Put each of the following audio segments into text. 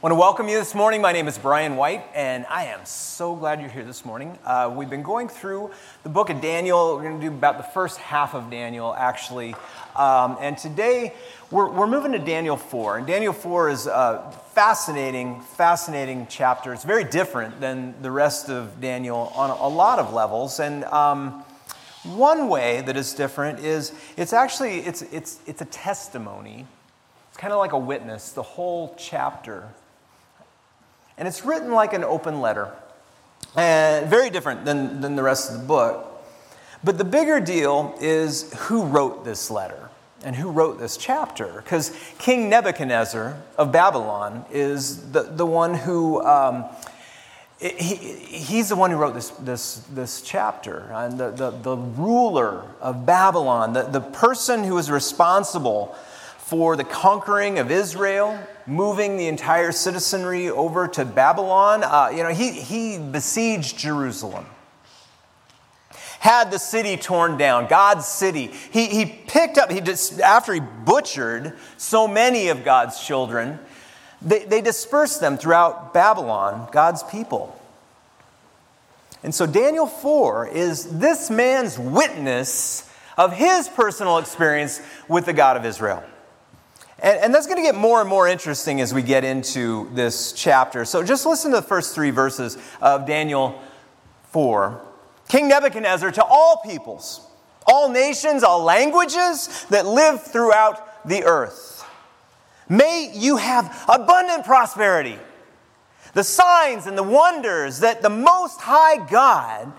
I want to welcome you this morning. My name is Brian White, and I am so glad you're here this morning. Uh, we've been going through the book of Daniel. We're going to do about the first half of Daniel, actually. Um, and today we're, we're moving to Daniel 4. And Daniel 4 is a fascinating, fascinating chapter. It's very different than the rest of Daniel on a lot of levels. And um, one way that is different is it's actually it's, it's, it's a testimony. It's kind of like a witness, the whole chapter and it's written like an open letter, and very different than, than the rest of the book. But the bigger deal is who wrote this letter and who wrote this chapter. Because King Nebuchadnezzar of Babylon is the, the one who. Um, he, he's the one who wrote this, this, this chapter. And the, the, the ruler of Babylon, the, the person who is responsible for the conquering of Israel, moving the entire citizenry over to Babylon. Uh, you know, he, he besieged Jerusalem, had the city torn down, God's city. He, he picked up, he just, after he butchered so many of God's children, they, they dispersed them throughout Babylon, God's people. And so Daniel 4 is this man's witness of his personal experience with the God of Israel. And, and that's going to get more and more interesting as we get into this chapter. So just listen to the first three verses of Daniel 4. King Nebuchadnezzar to all peoples, all nations, all languages that live throughout the earth. May you have abundant prosperity. The signs and the wonders that the Most High God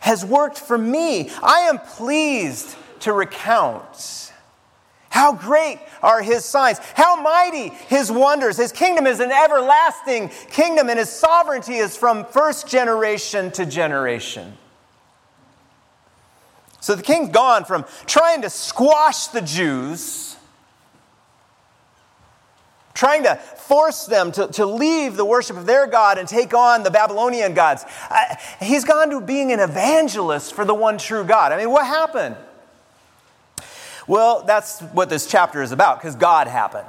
has worked for me, I am pleased to recount. How great are his signs? How mighty his wonders. His kingdom is an everlasting kingdom, and his sovereignty is from first generation to generation. So the king's gone from trying to squash the Jews, trying to force them to, to leave the worship of their God and take on the Babylonian gods. Uh, he's gone to being an evangelist for the one true God. I mean, what happened? Well, that's what this chapter is about, because God happened.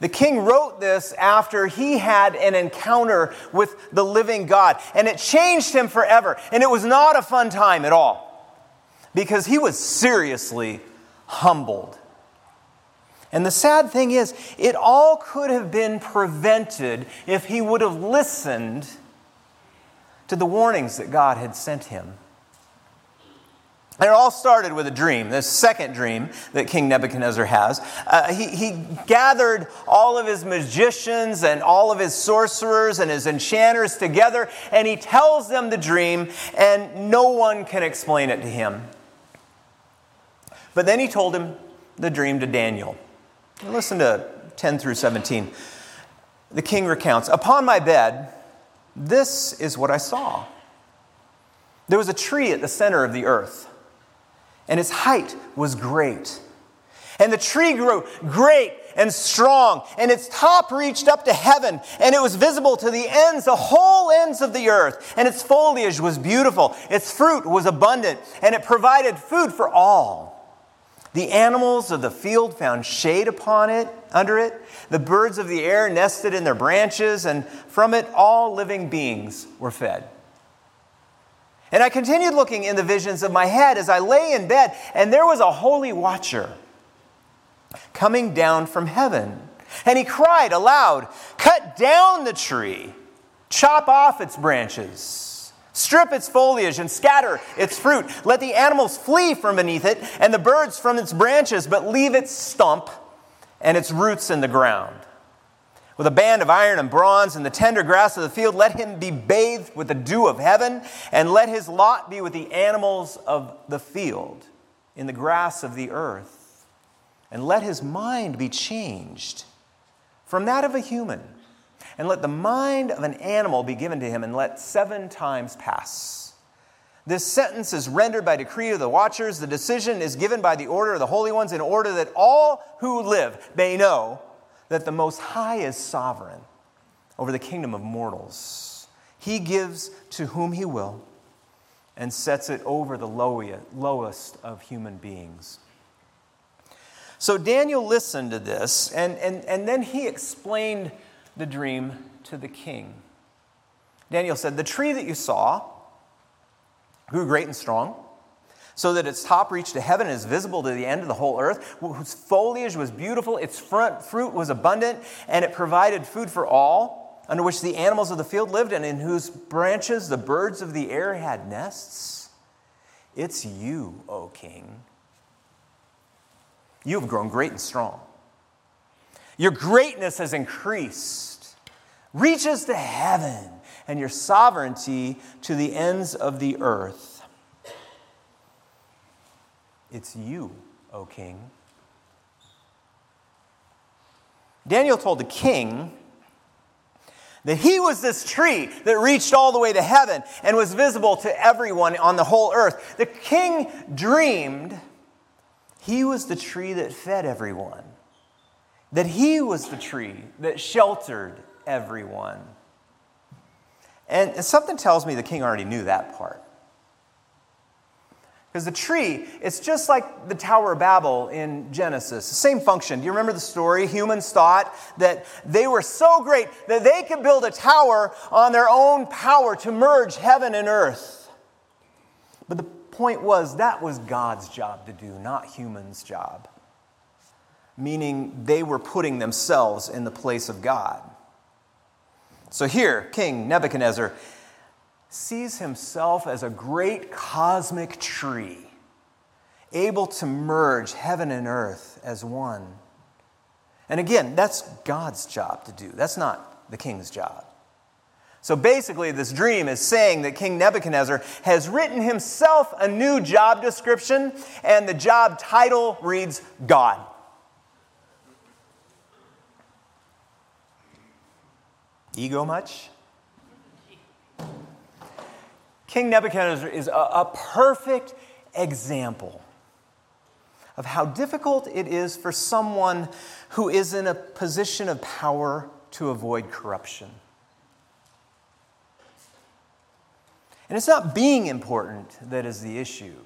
The king wrote this after he had an encounter with the living God, and it changed him forever. And it was not a fun time at all, because he was seriously humbled. And the sad thing is, it all could have been prevented if he would have listened to the warnings that God had sent him. It all started with a dream, this second dream that King Nebuchadnezzar has. Uh, he, he gathered all of his magicians and all of his sorcerers and his enchanters together, and he tells them the dream, and no one can explain it to him. But then he told him the dream to Daniel. Listen to 10 through 17. The king recounts Upon my bed, this is what I saw. There was a tree at the center of the earth and its height was great. And the tree grew great and strong, and its top reached up to heaven, and it was visible to the ends, the whole ends of the earth. And its foliage was beautiful, its fruit was abundant, and it provided food for all. The animals of the field found shade upon it, under it. The birds of the air nested in their branches, and from it all living beings were fed. And I continued looking in the visions of my head as I lay in bed, and there was a holy watcher coming down from heaven. And he cried aloud, Cut down the tree, chop off its branches, strip its foliage, and scatter its fruit. Let the animals flee from beneath it, and the birds from its branches, but leave its stump and its roots in the ground with a band of iron and bronze and the tender grass of the field. Let him be bathed with the dew of heaven, and let his lot be with the animals of the field, in the grass of the earth. And let his mind be changed from that of a human. And let the mind of an animal be given to him, and let seven times pass. This sentence is rendered by decree of the watchers. The decision is given by the order of the holy ones in order that all who live may know that the Most High is sovereign over the kingdom of mortals. He gives to whom he will and sets it over the lowest of human beings. So Daniel listened to this, and, and, and then he explained the dream to the king. Daniel said, The tree that you saw grew great and strong, so that its top reached to heaven and is visible to the end of the whole earth, whose foliage was beautiful, its front fruit was abundant, and it provided food for all, under which the animals of the field lived, and in whose branches the birds of the air had nests. It's you, O king. You have grown great and strong. Your greatness has increased, reaches to heaven and your sovereignty to the ends of the earth. It's you, O king. Daniel told the king that he was this tree that reached all the way to heaven and was visible to everyone on the whole earth. The king dreamed he was the tree that fed everyone, that he was the tree that sheltered everyone. And something tells me the king already knew that part. Because the tree, it's just like the Tower of Babel in Genesis. Same function. Do you remember the story? Humans thought that they were so great that they could build a tower on their own power to merge heaven and earth. But the point was that was God's job to do, not humans' job. Meaning they were putting themselves in the place of God. So here, King Nebuchadnezzar sees himself as a great cosmic tree, able to merge heaven and earth as one. And again, that's God's job to do, that's not the king's job. So basically, this dream is saying that King Nebuchadnezzar has written himself a new job description, and the job title reads God. Ego much? King Nebuchadnezzar is a, a, perfect example of how difficult it is for someone who is in a position of power to avoid corruption. And it's not being important that is the issue.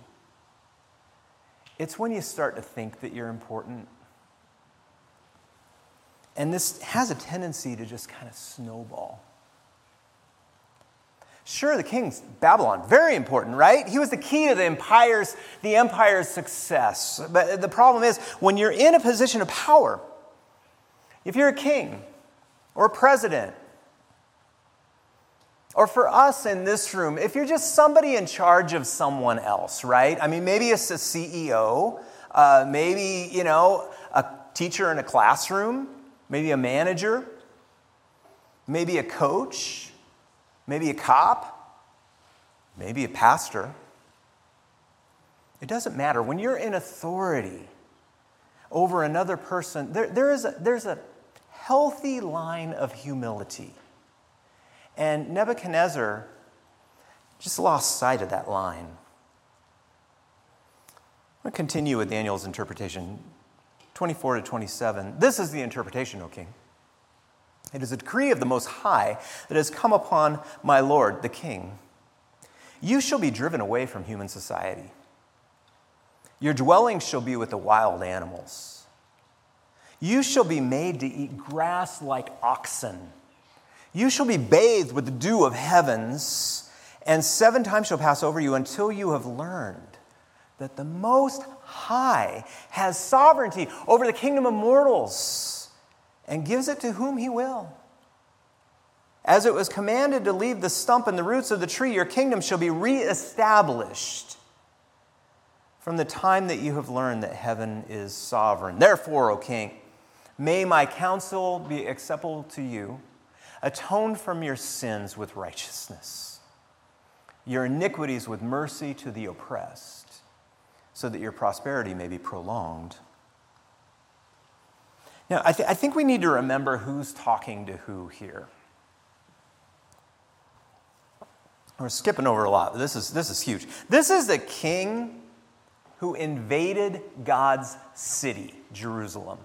It's when you start to think that you're important and this has a tendency to just kind of snowball. Sure, the king's Babylon, very important, right? He was the key to the empire's, the empire's success. But the problem is, when you're in a position of power, if you're a king or a president, or for us in this room, if you're just somebody in charge of someone else, right? I mean, maybe it's a CEO, uh, maybe, you know, a teacher in a classroom, maybe a manager, maybe a coach, maybe a cop, maybe a pastor. It doesn't matter. When you're in authority over another person, there, there is a, there's a healthy line of humility. And Nebuchadnezzar just lost sight of that line. I'm going to continue with Daniel's interpretation. 24 to 27. This is the interpretation, O king. It is a decree of the Most High that has come upon my Lord, the king. You shall be driven away from human society. Your dwelling shall be with the wild animals. You shall be made to eat grass like oxen. You shall be bathed with the dew of heavens, and seven times shall pass over you until you have learned that the Most High has sovereignty over the kingdom of mortals and gives it to whom He will. As it was commanded to leave the stump and the roots of the tree, your kingdom shall be reestablished from the time that you have learned that heaven is sovereign. Therefore, O king, may my counsel be acceptable to you. Atone from your sins with righteousness, your iniquities with mercy to the oppressed so that your prosperity may be prolonged. Now, I, th- I think we need to remember who's talking to who here. We're skipping over a lot. This is, this is huge. This is the king who invaded God's city, Jerusalem.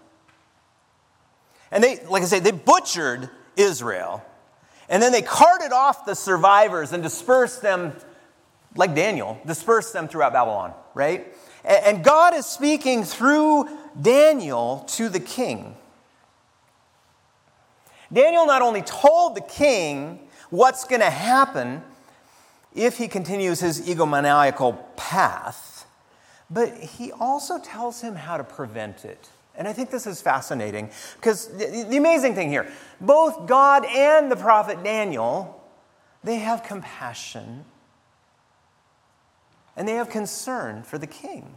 And they, like I say, they butchered Israel. And then they carted off the survivors and dispersed them, like Daniel, dispersed them throughout Babylon, right? And God is speaking through Daniel to the king. Daniel not only told the king what's going to happen if he continues his egomaniacal path, but he also tells him how to prevent it. And I think this is fascinating because the, amazing thing here both God and the prophet Daniel, they have compassion and they have concern for the king.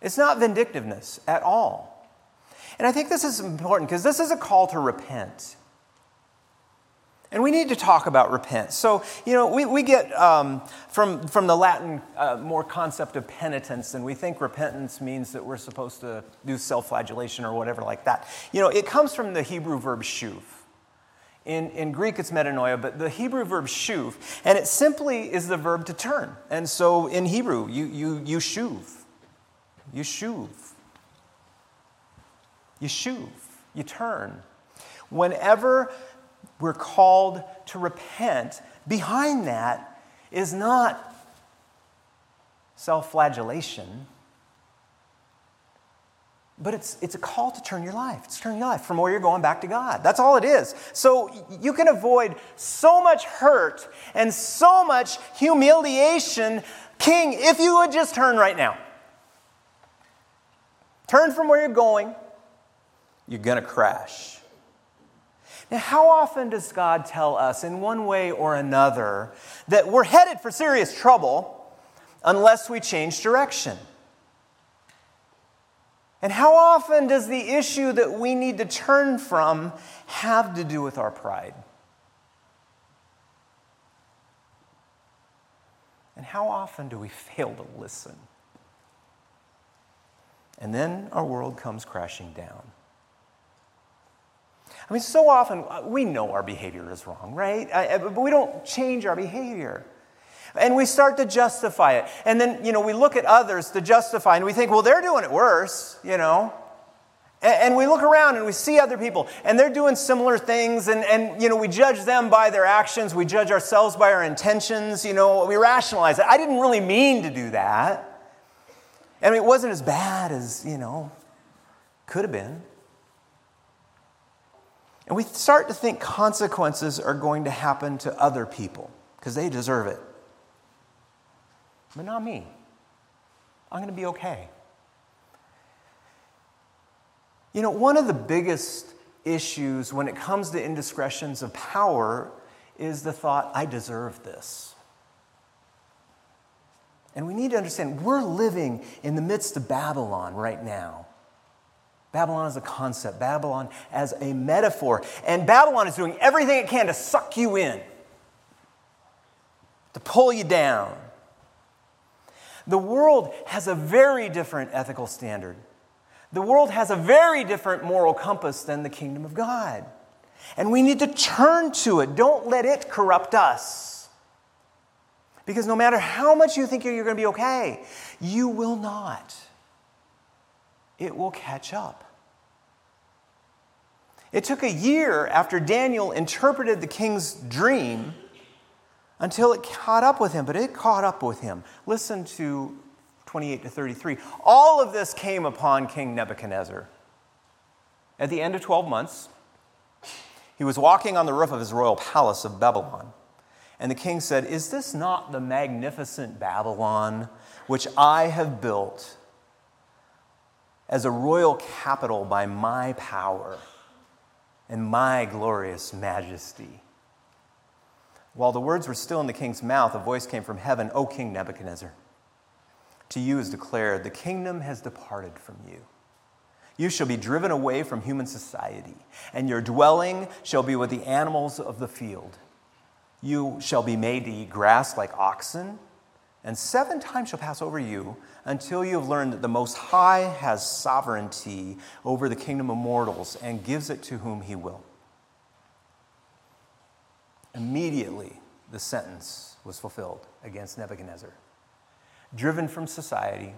It's not vindictiveness at all. And I think this is important because this is a call to repent. And we need to talk about repent. So, you know, we, we get um, from, from the Latin uh, more concept of penitence, and we think repentance means that we're supposed to do self flagellation or whatever like that. You know, it comes from the Hebrew verb shuv. In, in Greek, it's metanoia, but the Hebrew verb shuv, and it simply is the verb to turn. And so in Hebrew, you, you, you shuv. You shuv. You shuv. You turn. Whenever we're called to repent, behind that is not self flagellation but it's, it's a call to turn your life. It's turning your life from where you're going back to God. That's all it is. So you can avoid so much hurt and so much humiliation, King, if you would just turn right now. Turn from where you're going, you're going to crash. Now, how often does God tell us, in one way or another, that we're headed for serious trouble unless we change direction? And how often does the issue that we need to turn from have to do with our pride? And how often do we fail to listen? And then our world comes crashing down. I mean, so often uh, we know our behavior is wrong, right? But we don't change our behavior. And we start to justify it. And then, you know, we look at others to justify and we think, well, they're doing it worse, you know. And, we look around and we see other people and they're doing similar things and, and, you know, we judge them by their actions. We judge ourselves by our intentions. You know, we rationalize it. I didn't really mean to do that. I mean, it wasn't as bad as, you know, could have been. And we start to think consequences are going to happen to other people because they deserve it but not me. I'm going to be okay. You know, one of the biggest issues when it comes to indiscretions of power is the thought, I deserve this. And we need to understand we're living in the midst of Babylon right now. Babylon is a concept, Babylon as a metaphor. And Babylon is doing everything it can to suck you in, to pull you down. The world has a very different ethical standard. The world has a very different moral compass than the kingdom of God. And we need to turn to it. Don't let it corrupt us. Because no matter how much you think you're going to be okay, you will not. It will catch up. It took a year after Daniel interpreted the king's dream until it caught up with him, but it caught up with him. Listen to 28 to 33. All of this came upon King Nebuchadnezzar. At the end of 12 months, he was walking on the roof of his royal palace of Babylon. And the king said, Is this not the magnificent Babylon which I have built as a royal capital by my power and my glorious majesty? While the words were still in the king's mouth, a voice came from heaven O King Nebuchadnezzar, to you is declared, the kingdom has departed from you. You shall be driven away from human society, and your dwelling shall be with the animals of the field. You shall be made to eat grass like oxen, and seven times shall pass over you until you have learned that the Most High has sovereignty over the kingdom of mortals and gives it to whom he will. Immediately, the sentence was fulfilled against Nebuchadnezzar. Driven from society,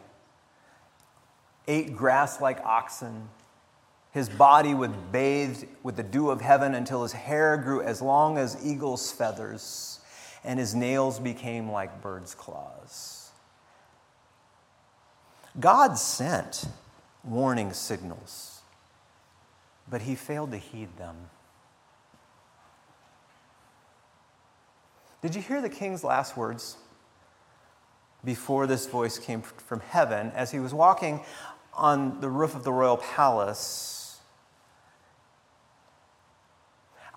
ate grass like oxen, his body was bathed with the dew of heaven until his hair grew as long as eagle's feathers, and his nails became like bird's claws. God sent warning signals, but he failed to heed them. Did you hear the king's last words before this voice came from heaven as he was walking on the roof of the royal palace?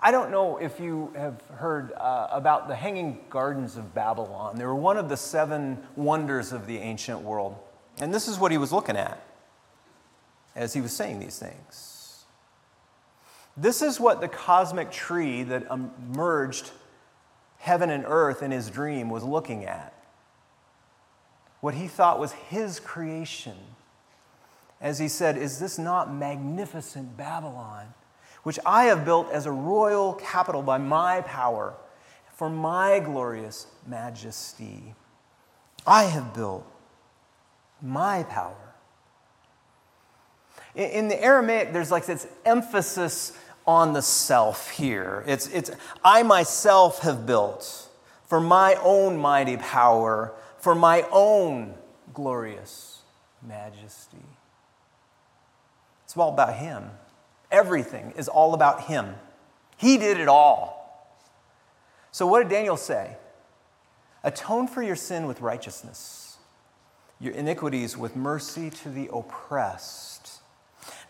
I don't know if you have heard uh, about the Hanging Gardens of Babylon. They were one of the seven wonders of the ancient world. And this is what he was looking at as he was saying these things. This is what the cosmic tree that emerged heaven and earth in his dream was looking at. What he thought was his creation. As he said, Is this not magnificent Babylon, which I have built as a royal capital by my power, for my glorious majesty? I have built my power. In the Aramaic, there's like this emphasis on the self here. It's, it's I myself have built for my own mighty power, for my own glorious majesty. It's all about Him. Everything is all about Him. He did it all. So, what did Daniel say? Atone for your sin with righteousness, your iniquities with mercy to the oppressed.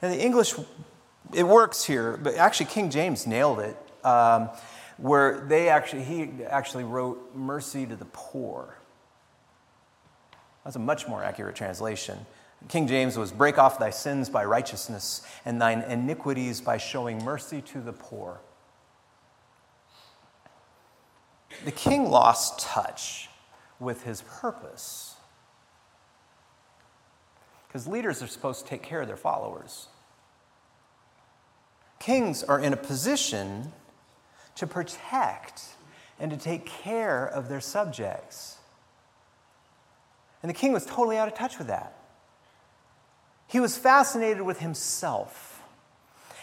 Now, the English it works here, but actually King James nailed it, um, where they actually he actually wrote mercy to the poor. That's a much more accurate translation. King James was break off thy sins by righteousness and thine iniquities by showing mercy to the poor. The king lost touch with his purpose. Because leaders are supposed to take care of their followers. Kings are in a position to protect and to take care of their subjects. And the king was totally out of touch with that. He was fascinated with himself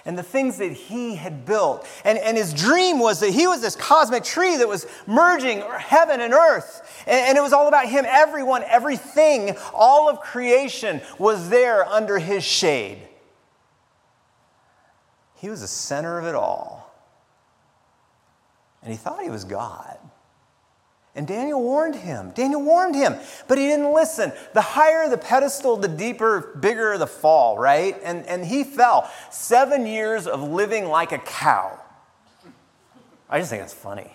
and the things that he had built. And, and his dream was that he was this cosmic tree that was merging heaven and earth. And, and it was all about him. Everyone, everything, all of creation was there under his shade. He was the center of it all. And he thought he was God. And Daniel warned him. Daniel warned him, but he didn't listen. The higher the pedestal, the deeper, bigger the fall, right? And, and he fell. Seven years of living like a cow. I just think that's funny.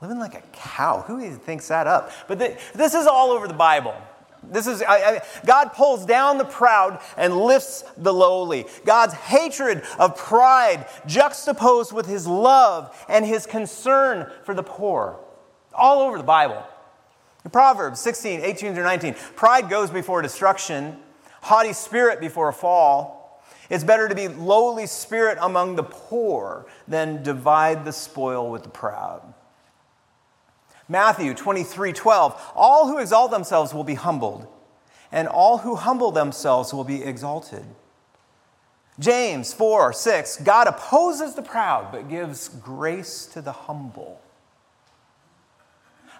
Living like a cow. Who even thinks that up? But the, this is all over the Bible. This is, I, I, God pulls down the proud and lifts the lowly. God's hatred of pride juxtaposed with his love and his concern for the poor. All over the Bible. In Proverbs 16, 18 through 19. Pride goes before destruction, haughty spirit before a fall. It's better to be lowly spirit among the poor than divide the spoil with the proud. Matthew 23 12. All who exalt themselves will be humbled, and all who humble themselves will be exalted. James 4 6. God opposes the proud, but gives grace to the humble.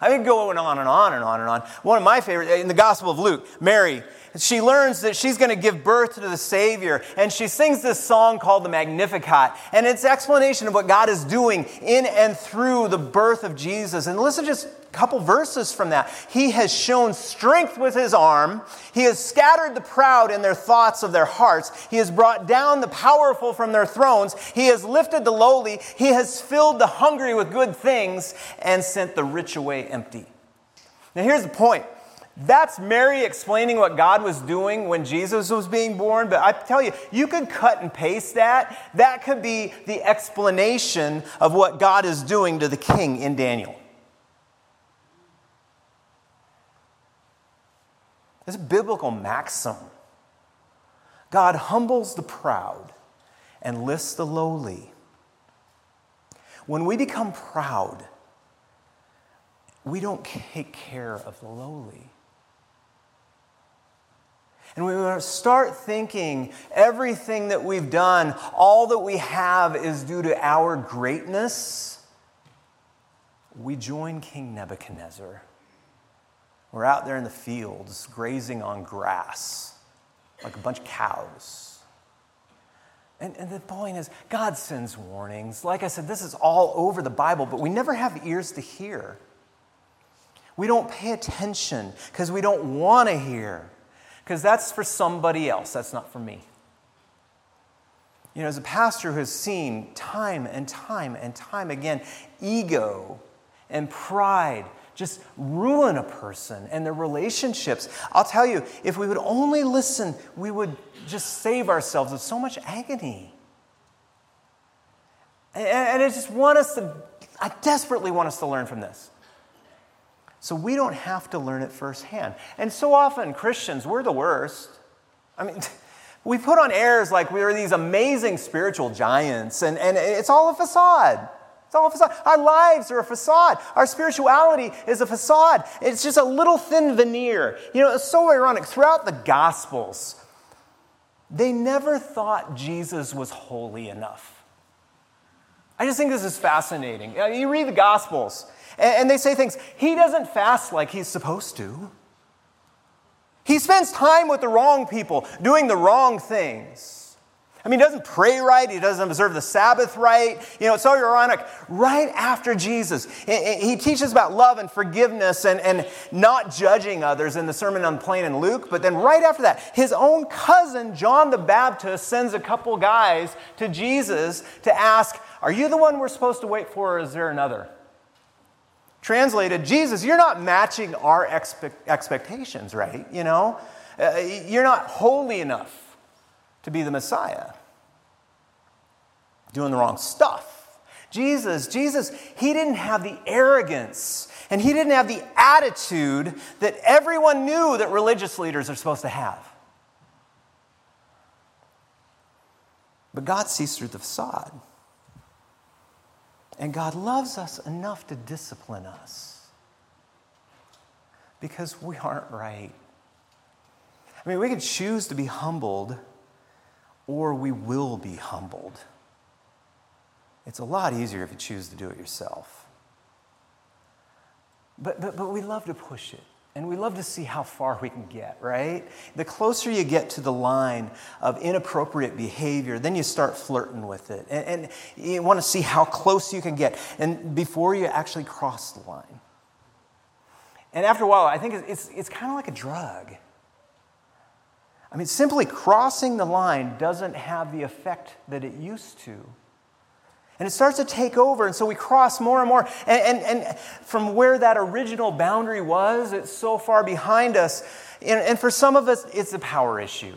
I could go on and on and on and on. One of my favorite, in the Gospel of Luke, Mary, she learns that she's going to give birth to the Savior, and she sings this song called the Magnificat. And it's explanation of what God is doing in and through the birth of Jesus. And listen just couple verses from that. He has shown strength with his arm. He has scattered the proud in their thoughts of their hearts. He has brought down the powerful from their thrones. He has lifted the lowly. He has filled the hungry with good things and sent the rich away empty. Now, here's the point. That's Mary explaining what God was doing when Jesus was being born. But I tell you, you could cut and paste that. That could be the explanation of what God is doing to the king in Daniel. It's a biblical maxim. God humbles the proud and lifts the lowly. When we become proud, we don't take care of the lowly. And we start thinking everything that we've done, all that we have is due to our greatness, we join King Nebuchadnezzar. We're out there in the fields grazing on grass like a bunch of cows. And, and, the point is, God sends warnings. Like I said, this is all over the Bible, but we never have ears to hear. We don't pay attention because we don't want to hear, because that's for somebody else. That's not for me. You know, as a pastor who has seen time and time and time again ego and pride just ruin a person and their relationships. I'll tell you, if we would only listen, we would just save ourselves of so much agony. And I just want us to, I desperately want us to learn from this. So we don't have to learn it firsthand. And so often, Christians, we're the worst. I mean, we put on airs like we are these amazing spiritual giants, and, and it's all a facade. It's all a facade. Our lives are a facade. Our spirituality is a facade. It's just a little thin veneer. You know, it's so ironic. Throughout the Gospels, they never thought Jesus was holy enough. I just think this is fascinating. You read the Gospels, and they say things. He doesn't fast like he's supposed to. He spends time with the wrong people, doing the wrong things. I mean, he doesn't pray right. He doesn't observe the Sabbath right. You know, it's so ironic. Right after Jesus, he teaches about love and forgiveness and, and not judging others in the Sermon on the Plain in Luke. But then right after that, his own cousin, John the Baptist, sends a couple guys to Jesus to ask, Are you the one we're supposed to wait for, or is there another? Translated, Jesus, you're not matching our expect- expectations, right? You know, uh, you're not holy enough to be the Messiah. Doing the wrong stuff. Jesus, Jesus, he didn't have the arrogance and he didn't have the attitude that everyone knew that religious leaders are supposed to have. But God sees through the facade. And God loves us enough to discipline us because we aren't right. I mean, we can choose to be humbled or we will be humbled. It's a lot easier if you choose to do it yourself. But, but, but we love to push it. And we love to see how far we can get, right? The closer you get to the line of inappropriate behavior, then you start flirting with it. And, and you want to see how close you can get and before you actually cross the line. And after a while, I think it's, it's, it's kind of like a drug. I mean, simply crossing the line doesn't have the effect that it used to. And it starts to take over, and so we cross more and more. And, and, and from where that original boundary was, it's so far behind us. And, and for some of us, it's a power issue.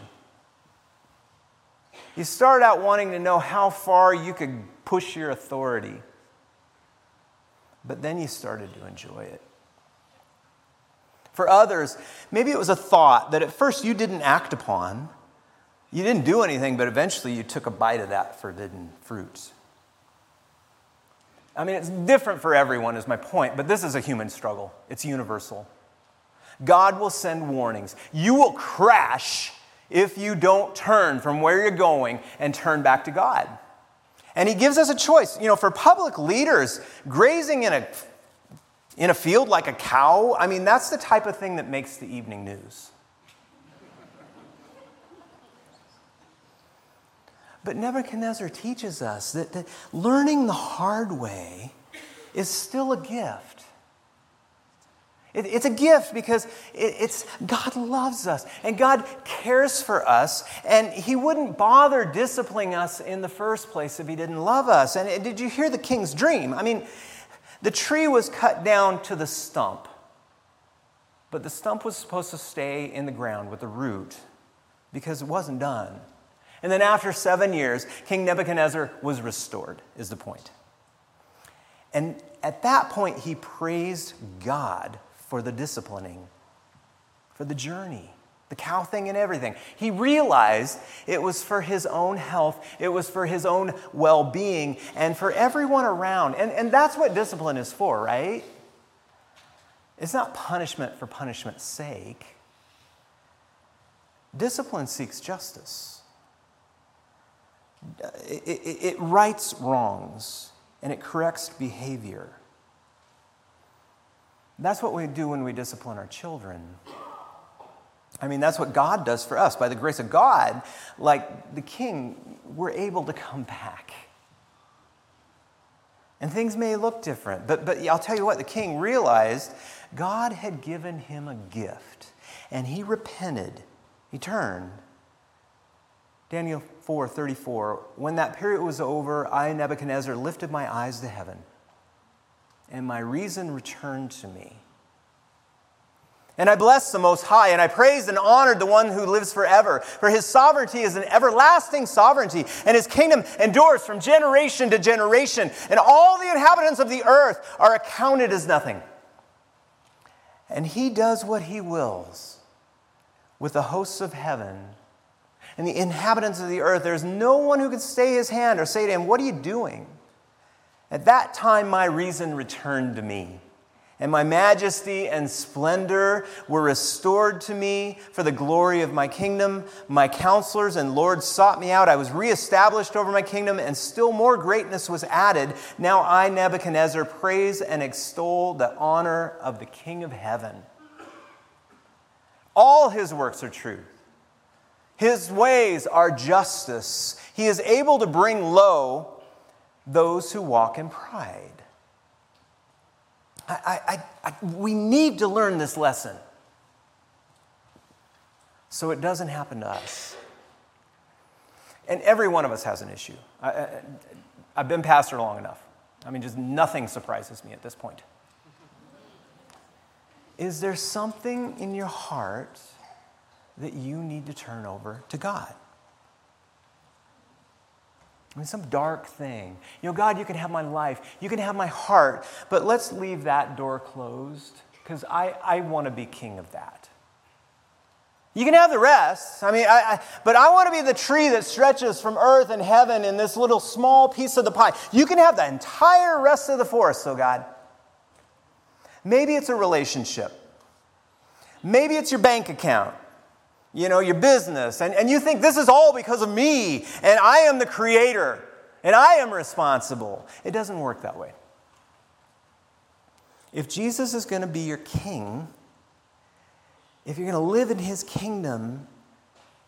You start out wanting to know how far you could push your authority, but then you started to enjoy it. For others, maybe it was a thought that at first you didn't act upon. You didn't do anything, but eventually you took a bite of that forbidden fruit. I mean, it's different for everyone, is my point, but this is a human struggle. It's universal. God will send warnings. You will crash if you don't turn from where you're going and turn back to God. And He gives us a choice. You know, for public leaders, grazing in a in a field like a cow. I mean, that's the type of thing that makes the evening news. But Nebuchadnezzar teaches us that, that learning the hard way is still a gift. It, it's a gift because it, it's God loves us and God cares for us, and He wouldn't bother disciplining us in the first place if He didn't love us. And did you hear the king's dream? I mean, the tree was cut down to the stump, but the stump was supposed to stay in the ground with the root because it wasn't done. And then after seven years, King Nebuchadnezzar was restored, is the point. And at that point, he praised God for the disciplining, for the journey the cow thing and everything. He realized it was for his own health, it was for his own well being, and for everyone around. And, and that's what discipline is for, right? It's not punishment for punishment's sake. Discipline seeks justice, it, it, it rights wrongs and it corrects behavior. That's what we do when we discipline our children. I mean, that's what God does for us. By the grace of God, like the king, we're able to come back. And things may look different, but, but I'll tell you what, the king realized God had given him a gift, and he repented. He turned. Daniel 4 34. When that period was over, I, Nebuchadnezzar, lifted my eyes to heaven, and my reason returned to me. And I blessed the Most High, and I praised and honored the one who lives forever. For his sovereignty is an everlasting sovereignty, and his kingdom endures from generation to generation. And all the inhabitants of the earth are accounted as nothing. And he does what he wills with the hosts of heaven and the inhabitants of the earth. There's no one who can stay his hand or say to him, What are you doing? At that time, my reason returned to me and my majesty and splendor were restored to me for the glory of my kingdom. My counselors and lords sought me out. I was reestablished over my kingdom, and still more greatness was added. Now I, Nebuchadnezzar, praise and extol the honor of the King of heaven. All his works are true. His ways are justice. He is able to bring low those who walk in pride. I, I, I, we need to learn this lesson so it doesn't happen to us. And every one of us has an issue. I, have been pastor long enough. I mean, just nothing surprises me at this point. Is there something in your heart that you need to turn over to God? I mean, some dark thing. You know, God, you can have my life, you can have my heart, but let's leave that door closed because I, I want to be king of that. You can have the rest. I mean, I, I, but I want to be the tree that stretches from earth and heaven in this little small piece of the pie. You can have the entire rest of the forest, so God. Maybe it's a relationship. Maybe it's your bank account you know, your business, and, and you think this is all because of me, and I am the creator, and I am responsible. It doesn't work that way. If Jesus is going to be your king, if you're going to live in his kingdom,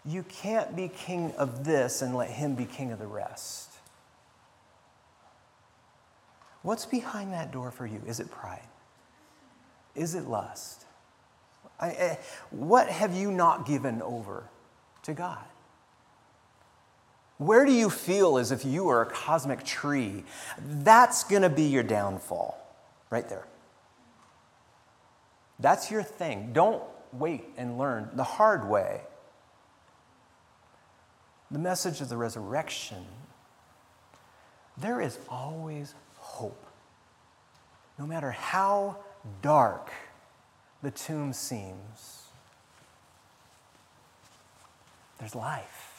you can't be king of this and let him be king of the rest. What's behind that door for you? Is it pride? Is it lust? I, I, what have you not given over to God? Where do you feel as if you are a cosmic tree? That's going to be your downfall, right there. That's your thing. Don't wait and learn the hard way. The message of the resurrection there is always hope. No matter how dark the tomb seems, there's life.